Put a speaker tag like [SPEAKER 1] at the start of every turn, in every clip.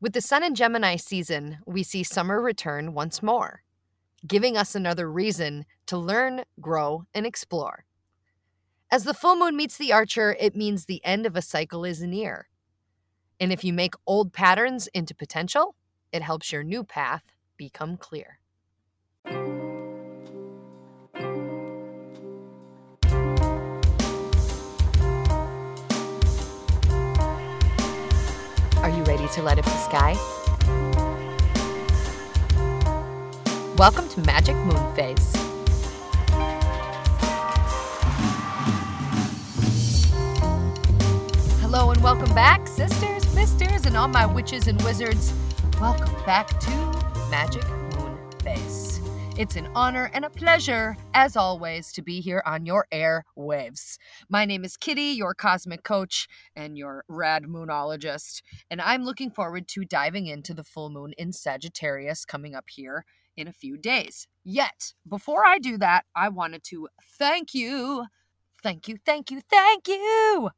[SPEAKER 1] With the Sun in Gemini season, we see summer return once more, giving us another reason to learn, grow, and explore. As the full moon meets the archer, it means the end of a cycle is near. And if you make old patterns into potential, it helps your new path become clear. To light up the sky? Welcome to Magic Moon Faze. Hello and welcome back, sisters, misters, and all my witches and wizards. Welcome back to Magic Moon Faze. It's an honor and a pleasure, as always, to be here on your air waves. My name is Kitty, your cosmic coach and your rad moonologist, and I'm looking forward to diving into the full moon in Sagittarius coming up here in a few days. Yet, before I do that, I wanted to thank you, thank you, thank you, thank you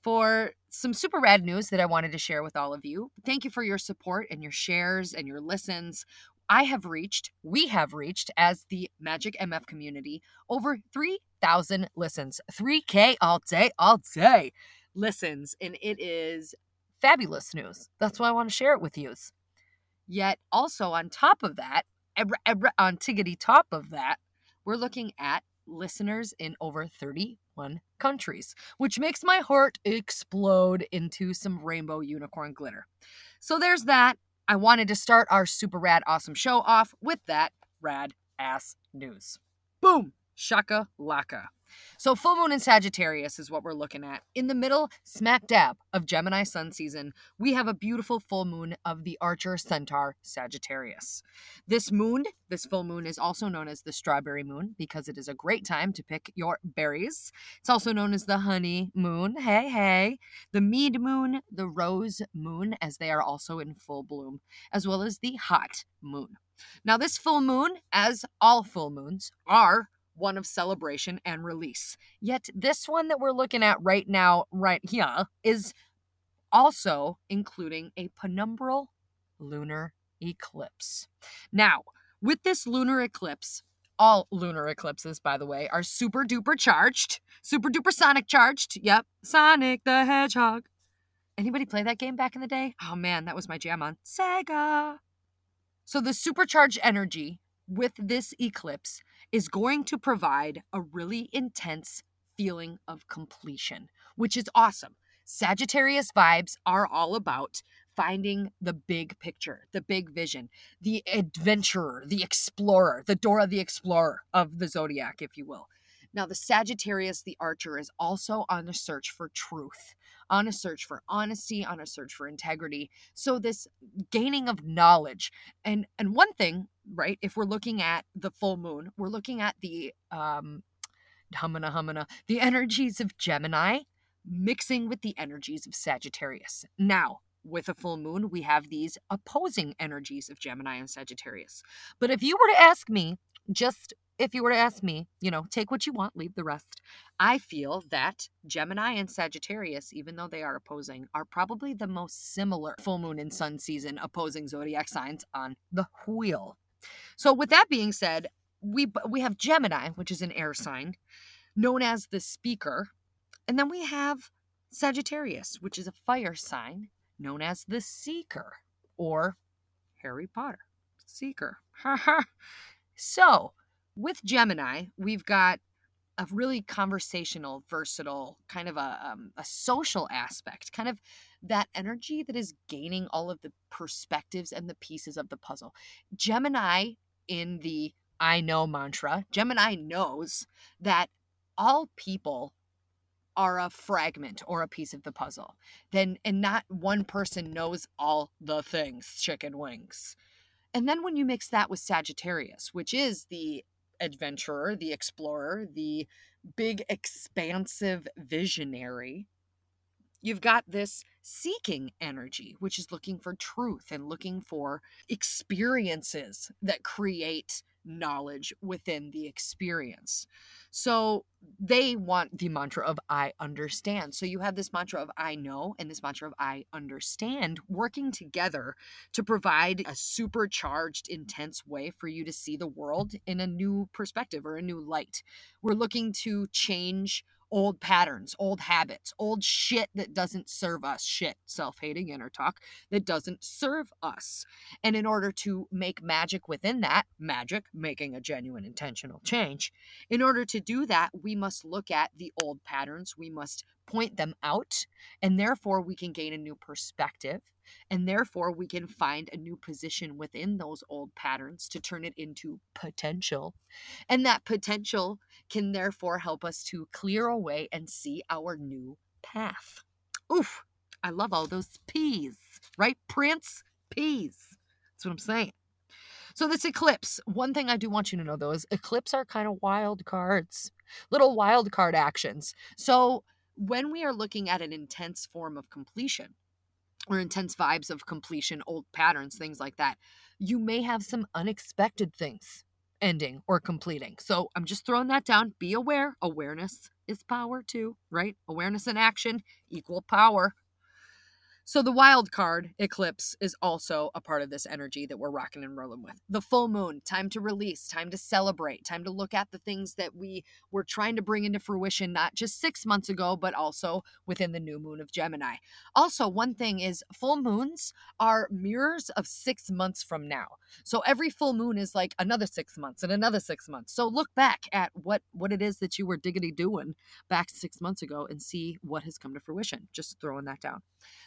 [SPEAKER 1] for some super rad news that I wanted to share with all of you. Thank you for your support and your shares and your listens. I have reached, we have reached as the Magic MF community over 3,000 listens. 3K all day, all day listens. And it is fabulous news. That's why I want to share it with you. Yet, also on top of that, on tiggity top of that, we're looking at listeners in over 31 countries, which makes my heart explode into some rainbow unicorn glitter. So there's that. I wanted to start our super rad awesome show off with that rad ass news. Boom! Shaka laka. So, full moon in Sagittarius is what we're looking at. In the middle, smack dab of Gemini sun season, we have a beautiful full moon of the Archer Centaur Sagittarius. This moon, this full moon, is also known as the strawberry moon because it is a great time to pick your berries. It's also known as the honey moon, hey, hey, the mead moon, the rose moon, as they are also in full bloom, as well as the hot moon. Now, this full moon, as all full moons, are one of celebration and release. Yet, this one that we're looking at right now, right here, is also including a penumbral lunar eclipse. Now, with this lunar eclipse, all lunar eclipses, by the way, are super duper charged, super duper sonic charged. Yep, Sonic the Hedgehog. Anybody play that game back in the day? Oh man, that was my jam on Sega. So the supercharged energy with this eclipse is going to provide a really intense feeling of completion, which is awesome. Sagittarius vibes are all about finding the big picture, the big vision, the adventurer, the explorer, the Dora the Explorer of the zodiac, if you will. Now, the Sagittarius, the archer, is also on a search for truth, on a search for honesty, on a search for integrity. So, this gaining of knowledge. And, and one thing, right, if we're looking at the full moon, we're looking at the, um, humana, humana, the energies of Gemini mixing with the energies of Sagittarius. Now, with a full moon, we have these opposing energies of Gemini and Sagittarius. But if you were to ask me, just if you were to ask me, you know, take what you want, leave the rest. I feel that Gemini and Sagittarius, even though they are opposing, are probably the most similar full moon and sun season opposing zodiac signs on the wheel. So, with that being said, we we have Gemini, which is an air sign, known as the speaker, and then we have Sagittarius, which is a fire sign, known as the seeker, or Harry Potter seeker. so, with Gemini, we've got a really conversational, versatile, kind of a, um, a social aspect, kind of that energy that is gaining all of the perspectives and the pieces of the puzzle. Gemini, in the I know mantra, Gemini knows that all people are a fragment or a piece of the puzzle. Then and not one person knows all the things, chicken wings. And then when you mix that with Sagittarius, which is the adventurer, the explorer, the big, expansive visionary, You've got this seeking energy, which is looking for truth and looking for experiences that create knowledge within the experience. So they want the mantra of I understand. So you have this mantra of I know and this mantra of I understand working together to provide a supercharged, intense way for you to see the world in a new perspective or a new light. We're looking to change old patterns, old habits, old shit that doesn't serve us. Shit, self hating inner talk that doesn't serve us. And in order to make magic within that, magic, making a genuine intentional change, in order to do that, we must look at the old patterns. We must point them out, and therefore we can gain a new perspective. And therefore, we can find a new position within those old patterns to turn it into potential. And that potential can therefore help us to clear away and see our new path. Oof, I love all those P's, right, Prince? P's. That's what I'm saying. So, this eclipse, one thing I do want you to know though is eclipse are kind of wild cards, little wild card actions. So, when we are looking at an intense form of completion or intense vibes of completion, old patterns, things like that, you may have some unexpected things ending or completing. So I'm just throwing that down. Be aware. Awareness is power too, right? Awareness and action equal power. So the wild card eclipse is also a part of this energy that we're rocking and rolling with. The full moon, time to release, time to celebrate, time to look at the things that we were trying to bring into fruition not just 6 months ago but also within the new moon of Gemini. Also, one thing is full moons are mirrors of 6 months from now. So every full moon is like another 6 months and another 6 months. So look back at what what it is that you were diggity doing back 6 months ago and see what has come to fruition. Just throwing that down.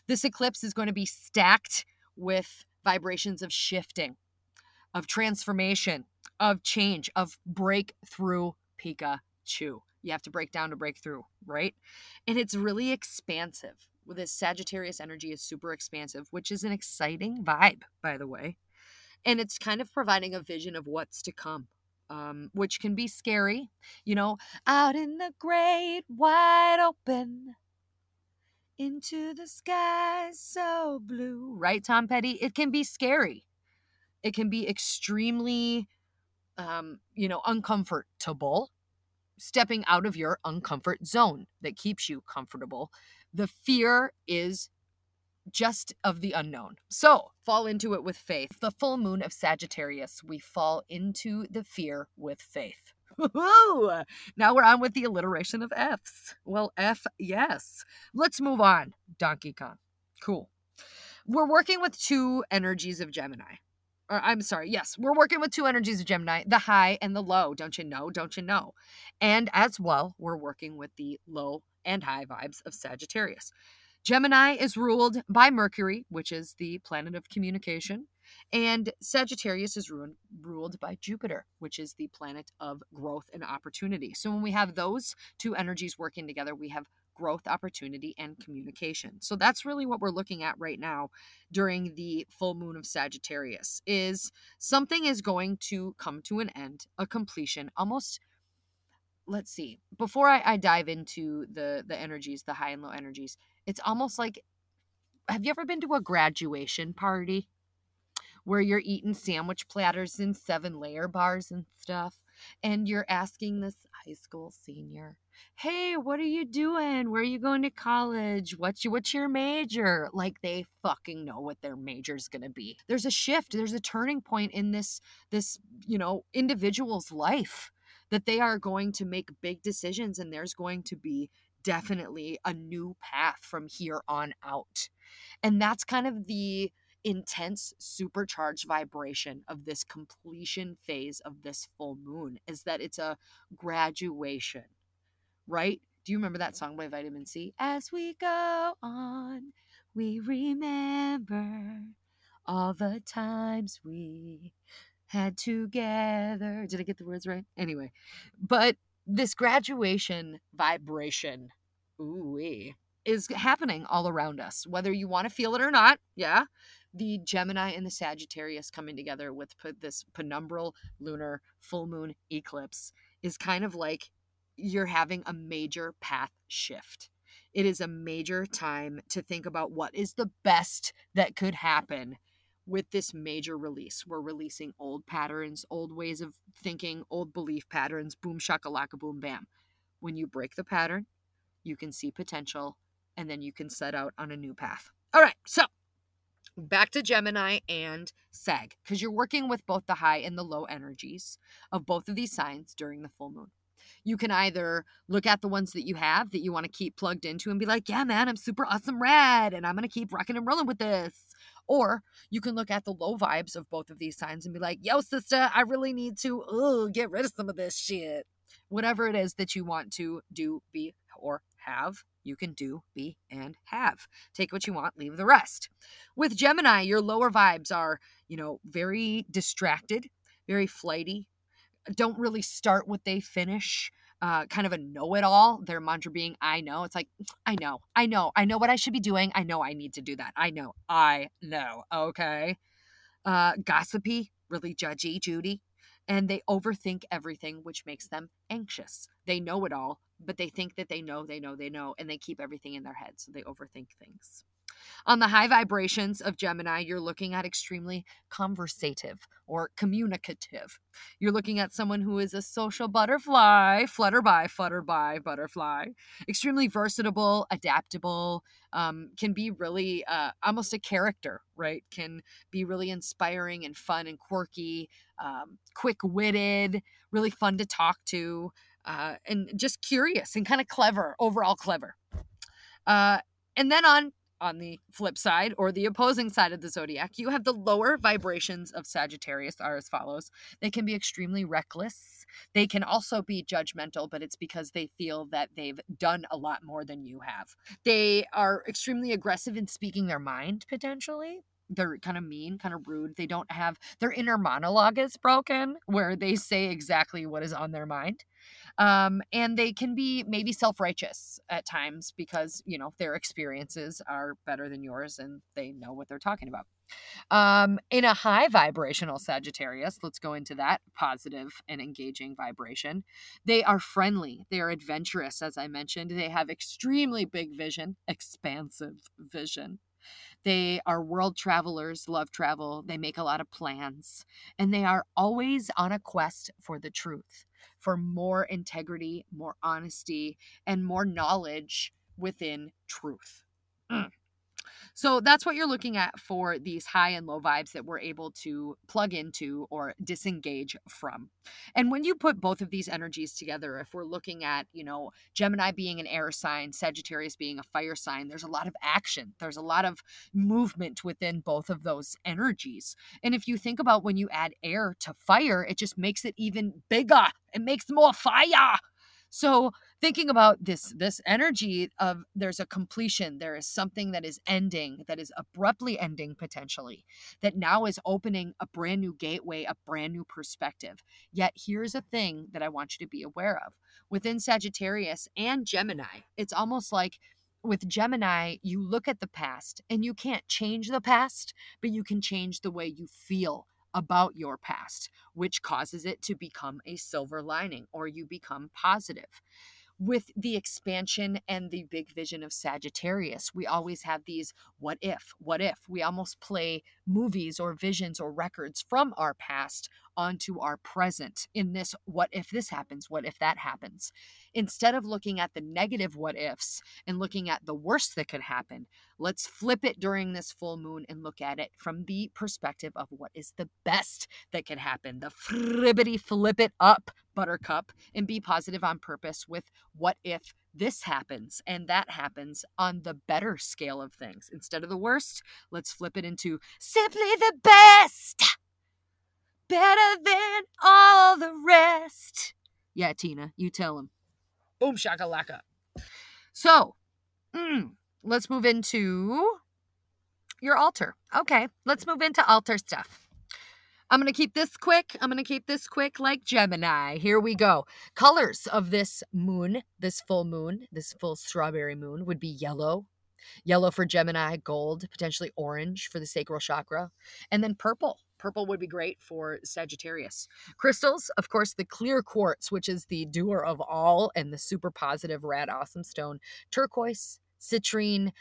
[SPEAKER 1] This eclipse is going to be stacked with vibrations of shifting, of transformation, of change, of breakthrough Pikachu. You have to break down to break through, right? And it's really expansive. This Sagittarius energy is super expansive, which is an exciting vibe, by the way. And it's kind of providing a vision of what's to come. Um, which can be scary, you know, out in the great wide open, into the sky so blue. Right, Tom Petty? It can be scary. It can be extremely, um, you know, uncomfortable. Stepping out of your uncomfort zone that keeps you comfortable. The fear is just of the unknown. So fall into it with faith. The full moon of Sagittarius, we fall into the fear with faith. Now we're on with the alliteration of F's. Well, F, yes. Let's move on. Donkey Kong. Cool. We're working with two energies of Gemini. Or, I'm sorry, yes, we're working with two energies of Gemini, the high and the low. Don't you know? Don't you know? And as well, we're working with the low and high vibes of Sagittarius. Gemini is ruled by Mercury, which is the planet of communication. And Sagittarius is ruled, ruled by Jupiter, which is the planet of growth and opportunity. So when we have those two energies working together, we have growth, opportunity, and communication. So that's really what we're looking at right now during the full moon of Sagittarius is something is going to come to an end, a completion, almost let's see. Before I, I dive into the the energies, the high and low energies, it's almost like have you ever been to a graduation party? Where you're eating sandwich platters and seven layer bars and stuff. And you're asking this high school senior, Hey, what are you doing? Where are you going to college? What's your what's your major? Like they fucking know what their major's gonna be. There's a shift, there's a turning point in this this, you know, individual's life that they are going to make big decisions and there's going to be definitely a new path from here on out. And that's kind of the intense supercharged vibration of this completion phase of this full moon is that it's a graduation right? Do you remember that song by vitamin c? As we go on we remember all the times we had together. Did i get the words right? Anyway but this graduation vibration ooh is happening all around us whether you want to feel it or not yeah the Gemini and the Sagittarius coming together with this penumbral lunar full moon eclipse is kind of like you're having a major path shift. it is a major time to think about what is the best that could happen with this major release. We're releasing old patterns, old ways of thinking, old belief patterns, boom shakalaka boom bam. When you break the pattern, you can see potential and then you can set out on a new path. All right, so back to Gemini and Sag, because you're working with both the high and the low energies of both of these signs during the full moon. You can either look at the ones that you have that you want to keep plugged into and be like, yeah, man, I'm super awesome rad and I'm going to keep rocking and rolling with this. Or you can look at the low vibes of both of these signs and be like, yo, sister, I really need to get rid of some of this shit. Whatever it is that you want to do, be, or have, you can do, be, and have. Take what you want, leave the rest. With Gemini, your lower vibes are, you know, very distracted, very flighty, don't really start what they finish. Uh, kind of a know it all. Their mantra being, I know. It's like, I know, I know, I know what I should be doing. I know I need to do that. I know, I know. Okay. Uh, gossipy, really judgy, Judy. And they overthink everything, which makes them anxious. They know it all, but they think that they know, they know, they know, and they keep everything in their head. So they overthink things. On the high vibrations of Gemini, you're looking at extremely conversative or communicative. You're looking at someone who is a social butterfly, flutter by, flutter by, butterfly, extremely versatile, adaptable, um, can be really uh, almost a character, right? Can be really inspiring and fun and quirky, um, quick witted, really fun to talk to, uh, and just curious and kind of clever, overall clever. Uh, and then on on the flip side or the opposing side of the zodiac, you have the lower vibrations of Sagittarius are as follows. They can be extremely reckless. They can also be judgmental, but it's because they feel that they've done a lot more than you have. They are extremely aggressive in speaking their mind, potentially they're kind of mean, kind of rude. They don't have their inner monologue is broken where they say exactly what is on their mind. Um, and they can be maybe self righteous at times because, you know, their experiences are better than yours and they know what they're talking about. Um, in a high vibrational Sagittarius, let's go into that positive and engaging vibration. They are friendly, they are adventurous, as I mentioned. They have extremely big vision, expansive vision. They are world travelers, love travel. They make a lot of plans, and they are always on a quest for the truth, for more integrity, more honesty, and more knowledge within truth. So that's what you're looking at for these high and low vibes that we're able to plug into or disengage from. And when you put both of these energies together, if we're looking at, you know, Gemini being an air sign, Sagittarius being a fire sign, there's a lot of action, there's a lot of movement within both of those energies. And if you think about when you add air to fire, it just makes it even bigger, it makes more fire. So thinking about this this energy of there's a completion, there is something that is ending, that is abruptly ending potentially, that now is opening a brand new gateway, a brand new perspective. Yet here's a thing that I want you to be aware of. Within Sagittarius and Gemini, it's almost like with Gemini, you look at the past and you can't change the past, but you can change the way you feel about your past, which causes it to become a silver lining or you become positive with the expansion and the big vision of Sagittarius, we always have these what if, what if. We almost play movies or visions or records from our past onto our present in this what if this happens, what if that happens. Instead of looking at the negative what ifs and looking at the worst that could happen, let's flip it during this full moon and look at it from the perspective of what is the best that could happen. The fribbity flip it up buttercup and be positive on purpose with what if this happens and that happens on the better scale of things. Instead of the worst, let's flip it into simply the best. Better than all the rest. Yeah, Tina, you tell him. Boom shakalaka. So, mm, let's move into your altar. Okay, let's move into altar stuff. I'm going to keep this quick. I'm going to keep this quick like Gemini. Here we go. Colors of this moon, this full moon, this full strawberry moon would be yellow, Yellow for Gemini, gold, potentially orange for the sacral chakra, and then purple. Purple would be great for Sagittarius. Crystals, of course, the clear quartz, which is the doer of all, and the super positive rad awesome stone. Turquoise, citrine,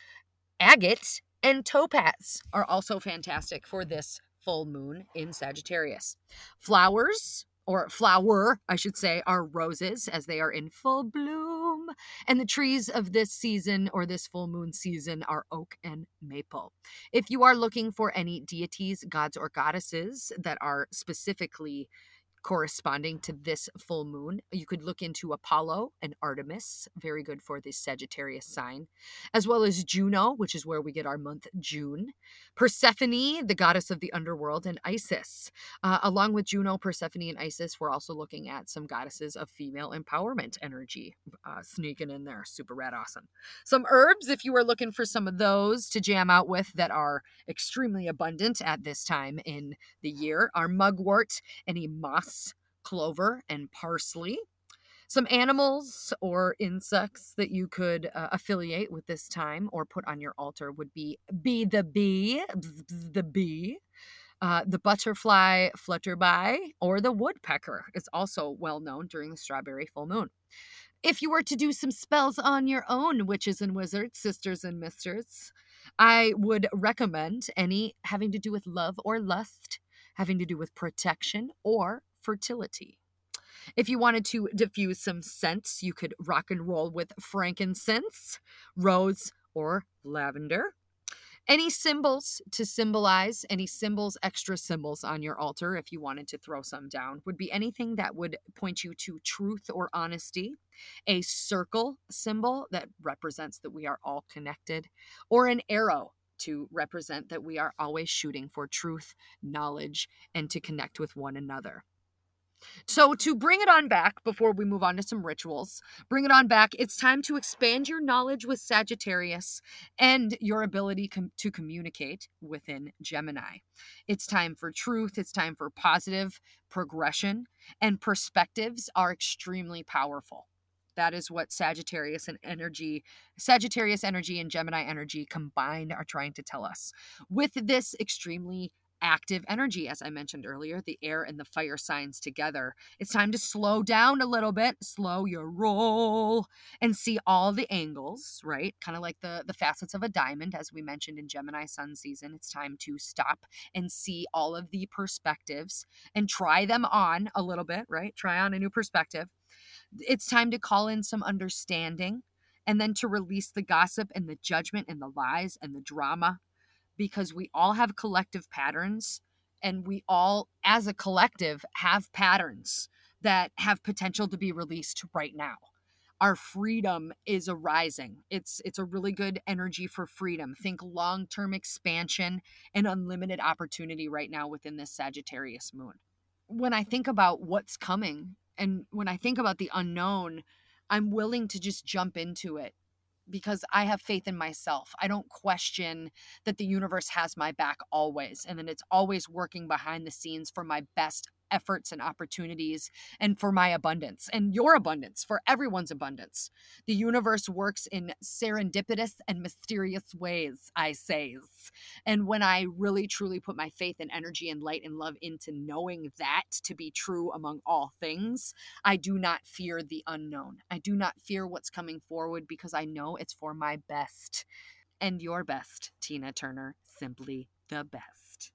[SPEAKER 1] agate, and topaz are also fantastic for this full moon in Sagittarius. Flowers, or flower, I should say, are roses as they are in full bloom. And the trees of this season or this full moon season are oak and maple. If you are looking for any deities, gods, or goddesses that are specifically corresponding to this full moon. You could look into Apollo and Artemis, very good for the Sagittarius sign, as well as Juno, which is where we get our month June, Persephone, the goddess of the underworld, and Isis. Uh, along with Juno, Persephone, and Isis, we're also looking at some goddesses of female empowerment energy uh, sneaking in there. Super rad awesome. Some herbs, if you are looking for some of those to jam out with that are extremely abundant at this time in the year, are mugwort, any moss clover, and parsley. Some animals or insects that you could uh, affiliate with this time or put on your altar would be be the bee, the bee, uh, the butterfly flutterby, or the woodpecker is also well known during the strawberry full moon. If you were to do some spells on your own, witches and wizards, sisters and misters, I would recommend any having to do with love or lust, having to do with protection or fertility. If you wanted to diffuse some scents, you could rock and roll with frankincense, rose, or lavender. Any symbols to symbolize, any symbols, extra symbols on your altar, if you wanted to throw some down, would be anything that would point you to truth or honesty, a circle symbol that represents that we are all connected, or an arrow to represent that we are always shooting for truth, knowledge, and to connect with one another. So, to bring it on back before we move on to some rituals, bring it on back, it's time to expand your knowledge with Sagittarius and your ability com- to communicate within Gemini. It's time for truth, it's time for positive progression, and perspectives are extremely powerful. That is what Sagittarius and energy, Sagittarius energy and Gemini energy combined are trying to tell us. With this extremely active energy, as I mentioned earlier, the air and the fire signs together. It's time to slow down a little bit, slow your roll, and see all the angles, right? Kind of like the, the facets of a diamond, as we mentioned in Gemini sun season. It's time to stop and see all of the perspectives and try them on a little bit, right? Try on a new perspective. It's time to call in some understanding and then to release the gossip and the judgment and the lies and the drama because we all have collective patterns and we all as a collective have patterns that have potential to be released right now. Our freedom is arising. It's it's a really good energy for freedom. Think long-term expansion and unlimited opportunity right now within this sagittarius moon. When i think about what's coming and when i think about the unknown i'm willing to just jump into it because I have faith in myself. I don't question that the universe has my back always and that it's always working behind the scenes for my best efforts and opportunities and for my abundance and your abundance, for everyone's abundance. The universe works in serendipitous and mysterious ways, I say. And when I really truly put my faith and energy and light and love into knowing that to be true among all things, I do not fear the unknown. I do not fear what's coming forward because I know it's for my best. And your best, Tina Turner, simply the best.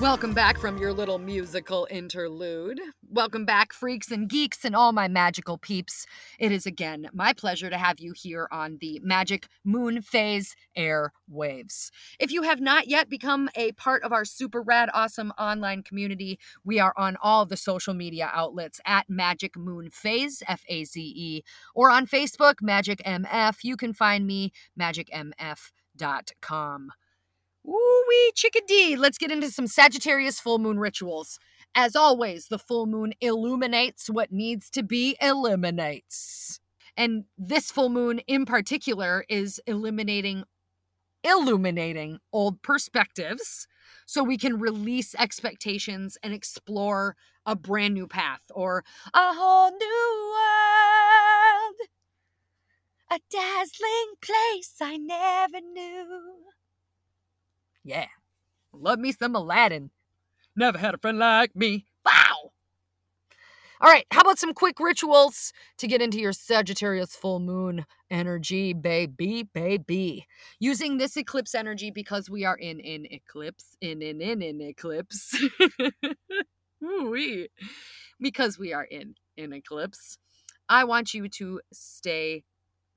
[SPEAKER 1] Welcome back from your little musical interlude. Welcome back, freaks and geeks and all my magical peeps. It is again my pleasure to have you here on the Magic Moon Faze Air Waves. If you have not yet become a part of our super rad, awesome online community, we are on all the social media outlets at Magic Moon Faze, F A Z E, or on Facebook, Magic MF. You can find me, magicmf.com. Woo wee chickadee. Let's get into some Sagittarius full moon rituals. As always, the full moon illuminates what needs to be eliminates. And this full moon in particular is eliminating illuminating old perspectives so we can release expectations and explore a brand new path or a whole new world. A dazzling place I never knew. Yeah, love me some Aladdin. Never had a friend like me. Wow! All right, how about some quick rituals to get into your Sagittarius full moon energy, baby, baby. Using this eclipse energy because we are in an eclipse, in in in in eclipse. Ooh-wee. Because we are in an eclipse, I want you to stay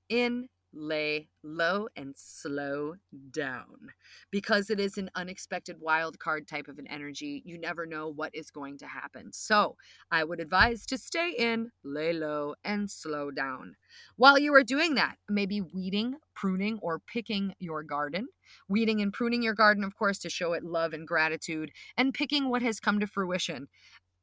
[SPEAKER 1] in lay low and slow down because it is an unexpected wild card type of an energy. You never know what is going to happen. So, I would advise to stay in, lay low, and slow down. While you are doing that, maybe weeding, pruning, or picking your garden. Weeding and pruning your garden, of course, to show it love and gratitude, and picking what has come to fruition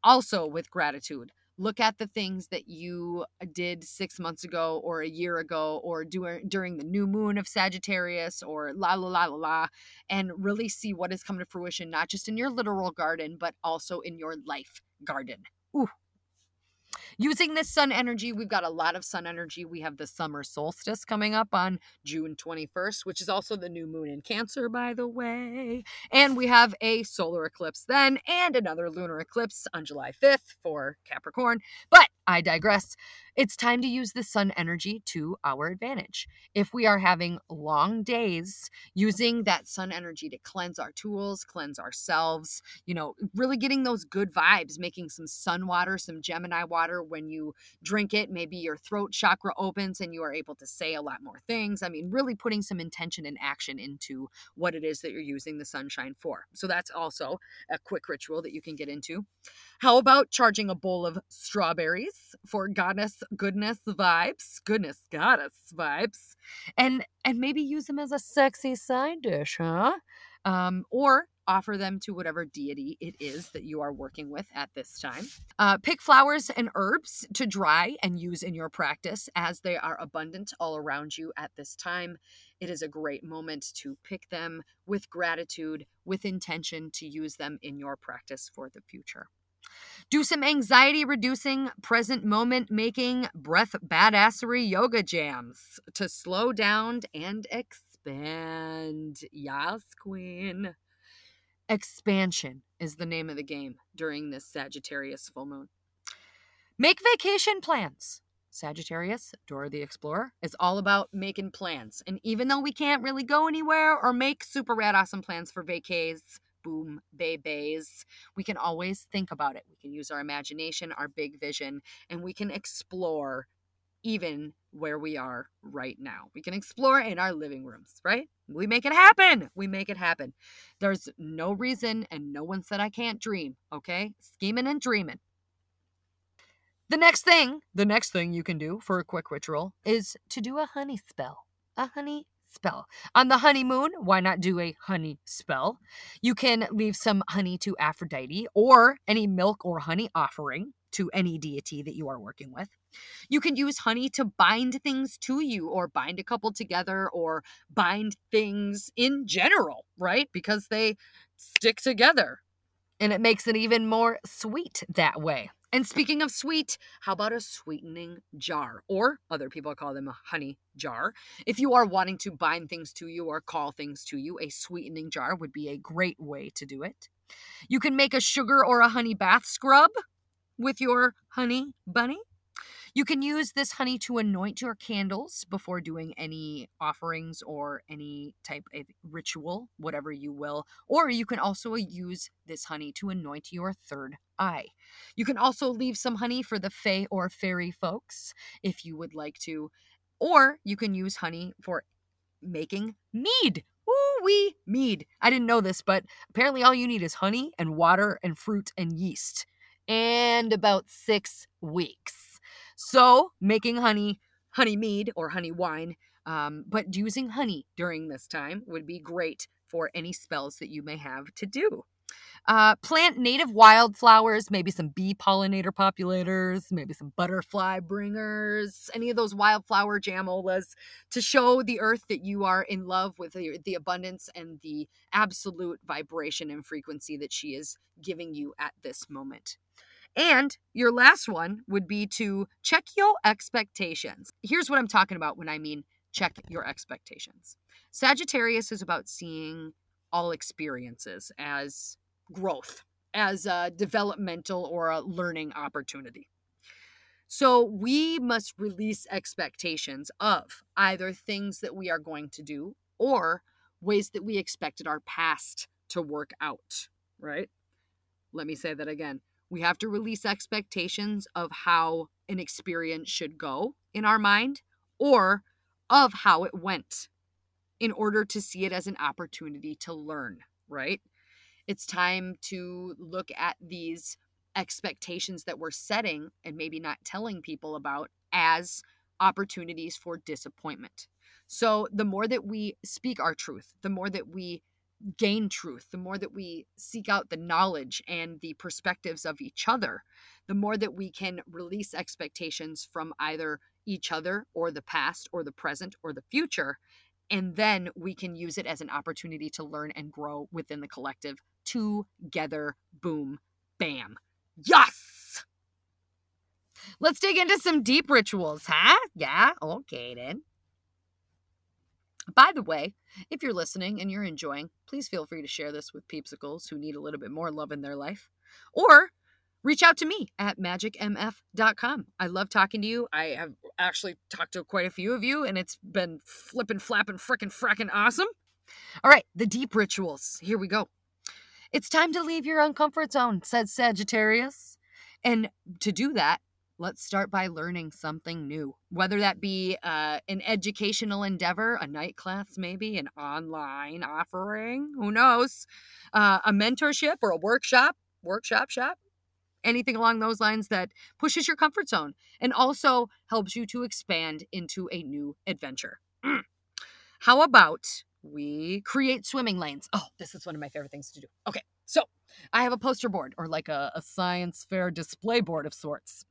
[SPEAKER 1] also with gratitude look at the things that you uh, did six months ago or a year ago or during during the new moon of Sagittarius or la la la la la and really see what has come to fruition not just in your literal garden but also in your life garden. Ooh, Using this sun energy, we've got a lot of sun energy. We have the summer solstice coming up on June 21st, which is also the new moon in Cancer, by the way. And we have a solar eclipse then and another lunar eclipse on July 5th for Capricorn. But I digress. It's time to use the sun energy to our advantage. If we are having long days, using that sun energy to cleanse our tools, cleanse ourselves, you know, really getting those good vibes, making some sun water, some Gemini water. When you drink it, maybe your throat chakra opens and you are able to say a lot more things. I mean, really putting some intention and action into what it is that you're using the sunshine for. So that's also a quick ritual that you can get into. How about charging a bowl of strawberries for goddess goodness vibes, goodness goddess vibes, and and maybe use them as a sexy side dish, huh? Um, or offer them to whatever deity it is that you are working with at this time. Uh, pick flowers and herbs to dry and use in your practice as they are abundant all around you at this time. It is a great moment to pick them with gratitude, with intention to use them in your practice for the future. Do some anxiety reducing, present moment making, breath badassery yoga jams to slow down and expand. Yes, queen. Expansion is the name of the game during this Sagittarius full moon. Make vacation plans. Sagittarius, Dora the Explorer, is all about making plans. And even though we can't really go anywhere or make super rad awesome plans for vacays, boom babies we can always think about it. We can use our imagination our big vision and we can explore even where we are right now. We can explore in our living rooms right? We make it happen. We make it happen. There's no reason and no one said i can't dream okay? Scheming and dreaming. The next thing the next thing you can do for a quick ritual is to do a honey spell a honey spell. On the honeymoon, why not do a honey spell? You can leave some honey to Aphrodite or any milk or honey offering to any deity that you are working with. You can use honey to bind things to you or bind a couple together or bind things in general, right? Because they stick together. And it makes it even more sweet that way. And speaking of sweet, how about a sweetening jar? Or other people call them a honey jar. If you are wanting to bind things to you or call things to you, a sweetening jar would be a great way to do it. You can make a sugar or a honey bath scrub with your honey bunny. You can use this honey to anoint your candles before doing any offerings or any type of ritual, whatever you will. Or you can also use this honey to anoint your third eye. You can also leave some honey for the fae or fairy folks if you would like to. Or you can use honey for making mead. Ooh wee mead. I didn't know this, but apparently all you need is honey and water and fruit and yeast. And about six weeks. So making honey, honey mead or honey wine, um, but using honey during this time would be great for any spells that you may have to do. Uh, plant native wildflowers, maybe some bee pollinator populators, maybe some butterfly bringers, any of those wildflower jamolas to show the earth that you are in love with the, the abundance and the absolute vibration and frequency that she is giving you at this moment. And your last one would be to check your expectations. Here's what I'm talking about when I mean check your expectations. Sagittarius is about seeing all experiences as growth as a developmental or a learning opportunity. So we must release expectations of either things that we are going to do or ways that we expected our past to work out, right? Let me say that again. We have to release expectations of how an experience should go in our mind or of how it went in order to see it as an opportunity to learn, right? It's time to look at these expectations that we're setting and maybe not telling people about as opportunities for disappointment. So, the more that we speak our truth, the more that we gain truth, the more that we seek out the knowledge and the perspectives of each other, the more that we can release expectations from either each other or the past or the present or the future. And then we can use it as an opportunity to learn and grow within the collective together. Boom, bam. Yes! Let's dig into some deep rituals, huh? Yeah, okay then. By the way, if you're listening and you're enjoying, please feel free to share this with peepsicles who need a little bit more love in their life. Or reach out to me at magicmf.com. I love talking to you. I have actually talked to quite a few of you, and it's been flipping, flapping frickin' frackin' awesome. All right, the deep rituals. Here we go. It's time to leave your uncomfort zone, said Sagittarius. And to do that, let's start by learning something new, whether that be uh, an educational endeavor, a night class, maybe an online offering, who knows, uh, a mentorship or a workshop, workshop shop, anything along those lines that pushes your comfort zone and also helps you to expand into a new adventure. Mm. How about we create swimming lanes. Oh, this is one of my favorite things to do. Okay, so I have a poster board or like a, a science fair display board of sorts.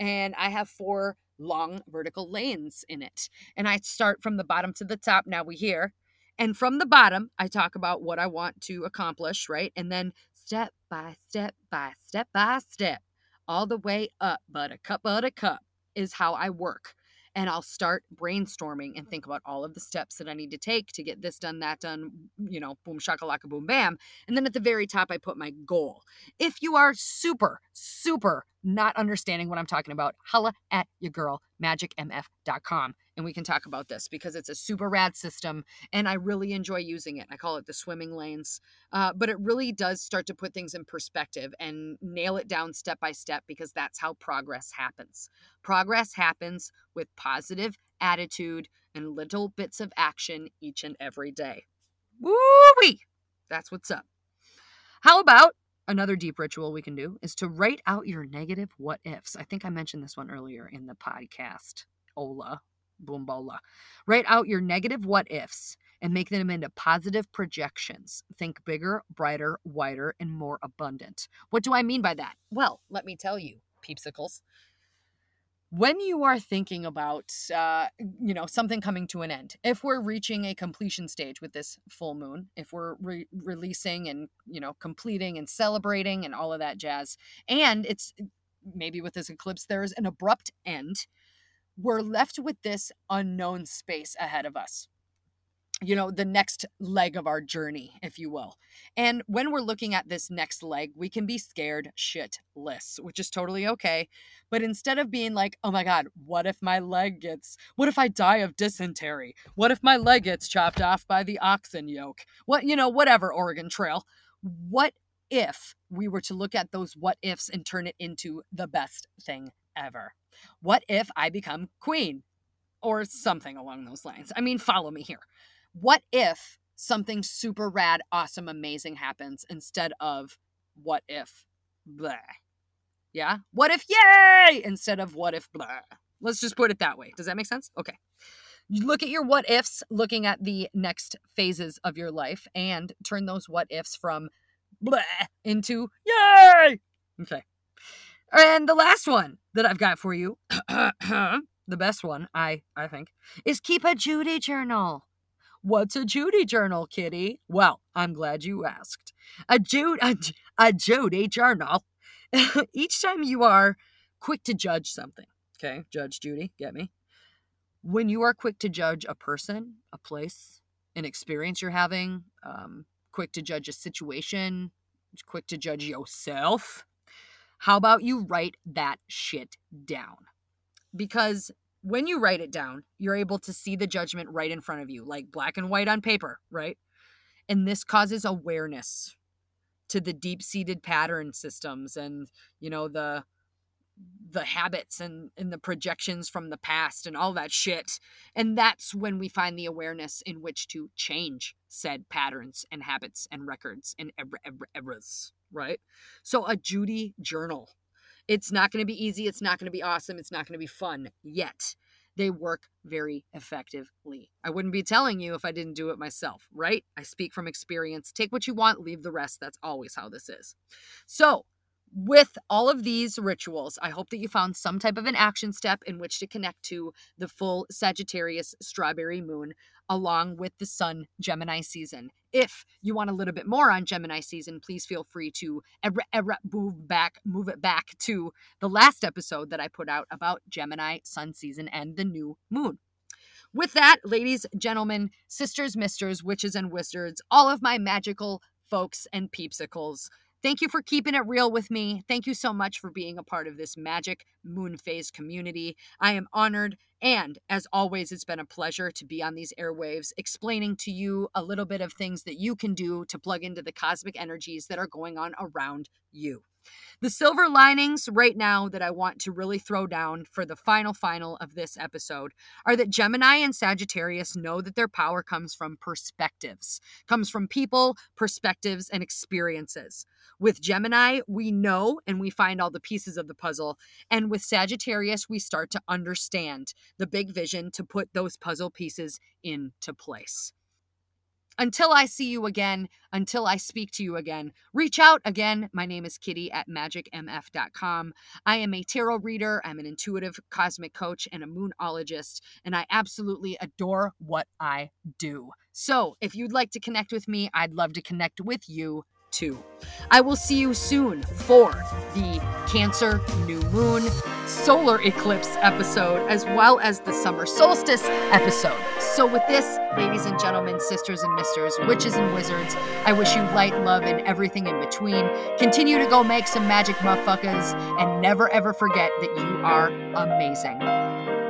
[SPEAKER 1] And I have four long vertical lanes in it. And I start from the bottom to the top. Now we hear. And from the bottom, I talk about what I want to accomplish, right? And then step by step by step by step, all the way up, buttercup, buttercup, is how I work and I'll start brainstorming and think about all of the steps that I need to take to get this done, that done, you know, boom shakalaka boom bam. And then at the very top, I put my goal. If you are super, super not understanding what I'm talking about, holla at your girl, magicmf.com and we can talk about this because it's a super rad system and I really enjoy using it. I call it the swimming lanes, uh, but it really does start to put things in perspective and nail it down step by step because that's how progress happens. Progress happens with positive attitude and little bits of action each and every day. Woo wee! That's what's up. How about another deep ritual we can do is to write out your negative what ifs. I think I mentioned this one earlier in the podcast. Ola, boombola. Write out your negative what ifs and make them into positive projections. Think bigger, brighter, wider, and more abundant. What do I mean by that? Well, let me tell you, peepsicles. When you are thinking about, uh, you know, something coming to an end, if we're reaching a completion stage with this full moon, if we're re- releasing and, you know, completing and celebrating and all of that jazz, and it's maybe with this eclipse, there's an abrupt end we're left with this unknown space ahead of us. You know, the next leg of our journey, if you will. And when we're looking at this next leg, we can be scared shitless, which is totally okay. But instead of being like, oh my God, what if my leg gets, what if I die of dysentery? What if my leg gets chopped off by the oxen yoke? What, you know, whatever, Oregon Trail. What if we were to look at those what ifs and turn it into the best thing ever? What if I become queen? Or something along those lines. I mean, follow me here what if something super rad, awesome, amazing happens instead of what if blah? Yeah? What if yay instead of what if blah? Let's just put it that way. Does that make sense? Okay. You look at your what ifs, looking at the next phases of your life, and turn those what ifs from blah into yay. Okay. And the last one that I've got for you, the best one, I I think, is keep a Judy journal. What's a Judy journal, kitty? Well, I'm glad you asked. A, Jude, a, a Judy journal. Each time you are quick to judge something, okay, Judge Judy, get me? When you are quick to judge a person, a place, an experience you're having, um, quick to judge a situation, quick to judge yourself, how about you write that shit down? Because when you write it down, you're able to see the judgment right in front of you, like black and white on paper, right? And this causes awareness to the deep-seated pattern systems and, you know, the the habits and, and the projections from the past and all that shit. And that's when we find the awareness in which to change said patterns and habits and records and eras, right? So a Judy journal it's not going to be easy. It's not going to be awesome. It's not going to be fun yet. They work very effectively. I wouldn't be telling you if I didn't do it myself, right? I speak from experience. Take what you want, leave the rest. That's always how this is. So, with all of these rituals, I hope that you found some type of an action step in which to connect to the full Sagittarius strawberry moon along with the Sun Gemini season. If you want a little bit more on Gemini season, please feel free to er-, er-, er-, move back, move it back to the last episode that I put out about Gemini Sun season and the new moon. With that, ladies, gentlemen, sisters, misters, witches, and wizards, all of my magical folks and peepsicles. Thank you for keeping it real with me. Thank you so much for being a part of this Magic Moon Faze community. I am honored. And as always, it's been a pleasure to be on these airwaves, explaining to you a little bit of things that you can do to plug into the cosmic energies that are going on around you. The silver linings right now that I want to really throw down for the final final of this episode are that Gemini and Sagittarius know that their power comes from perspectives, comes from people, perspectives, and experiences. With Gemini, we know and we find all the pieces of the puzzle. And with Sagittarius, we start to understand the big vision to put those puzzle pieces into place. Until I see you again, until I speak to you again, reach out again. My name is Kitty at magicmf.com. I am a tarot reader, I'm an intuitive cosmic coach, and a moonologist, and I absolutely adore what I do. So if you'd like to connect with me, I'd love to connect with you too. I will see you soon for the Cancer New Moon solar eclipse episode, as well as the summer solstice episode. So, with this, ladies and gentlemen, sisters and misters, witches and wizards, I wish you light, love, and everything in between. Continue to go make some magic motherfuckers, and never ever forget that you are amazing.